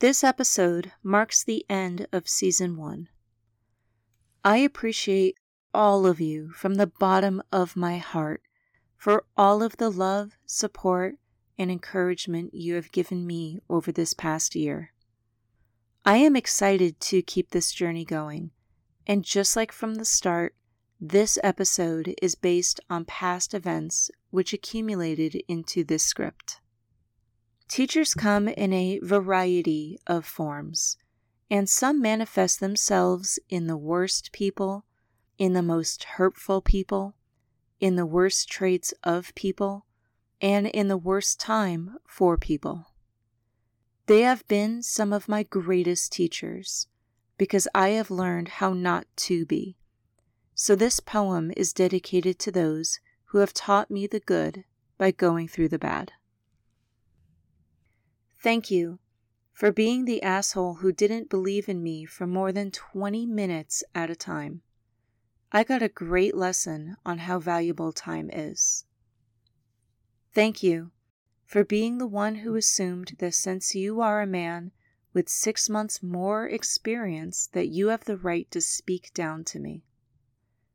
This episode marks the end of season one. I appreciate all of you from the bottom of my heart for all of the love, support, and encouragement you have given me over this past year. I am excited to keep this journey going, and just like from the start, this episode is based on past events which accumulated into this script. Teachers come in a variety of forms, and some manifest themselves in the worst people, in the most hurtful people, in the worst traits of people, and in the worst time for people. They have been some of my greatest teachers because I have learned how not to be. So this poem is dedicated to those who have taught me the good by going through the bad. Thank you for being the asshole who didn't believe in me for more than 20 minutes at a time. I got a great lesson on how valuable time is. Thank you for being the one who assumed that since you are a man with six months more experience, that you have the right to speak down to me.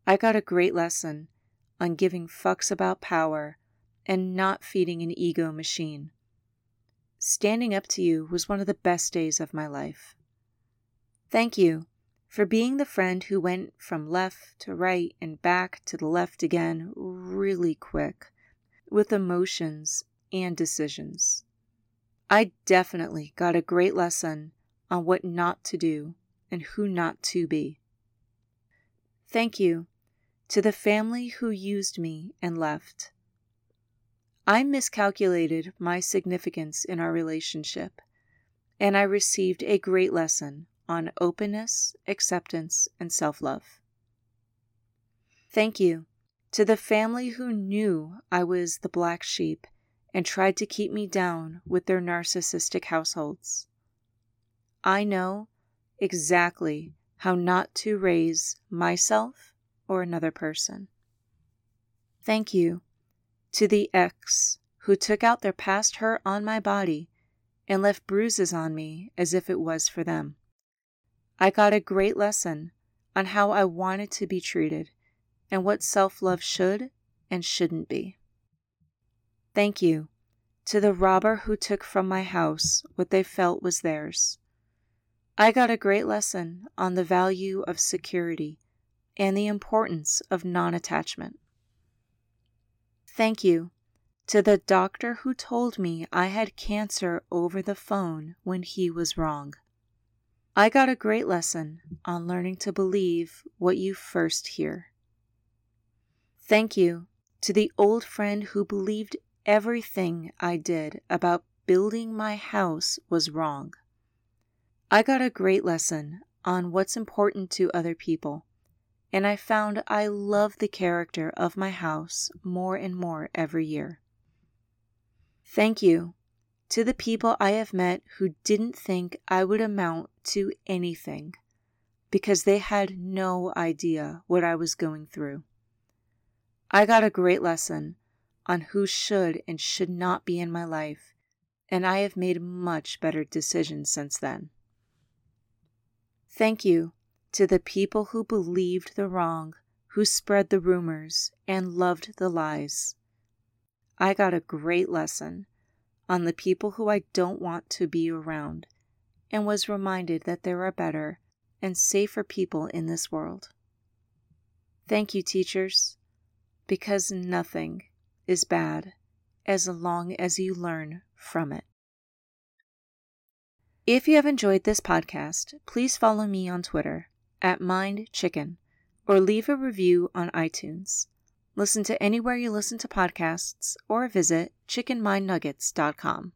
I got a great lesson on giving fucks about power and not feeding an ego machine. Standing up to you was one of the best days of my life. Thank you for being the friend who went from left to right and back to the left again really quick with emotions and decisions. I definitely got a great lesson on what not to do and who not to be. Thank you to the family who used me and left. I miscalculated my significance in our relationship, and I received a great lesson on openness, acceptance, and self love. Thank you to the family who knew I was the black sheep and tried to keep me down with their narcissistic households. I know exactly how not to raise myself or another person. Thank you to the ex who took out their past hurt on my body and left bruises on me as if it was for them. I got a great lesson on how I wanted to be treated and what self love should and shouldn't be. Thank you to the robber who took from my house what they felt was theirs. I got a great lesson on the value of security and the importance of non attachment. Thank you to the doctor who told me I had cancer over the phone when he was wrong. I got a great lesson on learning to believe what you first hear. Thank you to the old friend who believed everything I did about building my house was wrong. I got a great lesson on what's important to other people, and I found I love the character of my house more and more every year. Thank you to the people I have met who didn't think I would amount to anything because they had no idea what I was going through. I got a great lesson on who should and should not be in my life, and I have made much better decisions since then. Thank you to the people who believed the wrong, who spread the rumors, and loved the lies. I got a great lesson on the people who I don't want to be around, and was reminded that there are better and safer people in this world. Thank you, teachers because nothing is bad as long as you learn from it. If you have enjoyed this podcast, please follow me on Twitter at Mind Chicken or leave a review on iTunes. Listen to anywhere you listen to podcasts or visit chickenmindnuggets.com.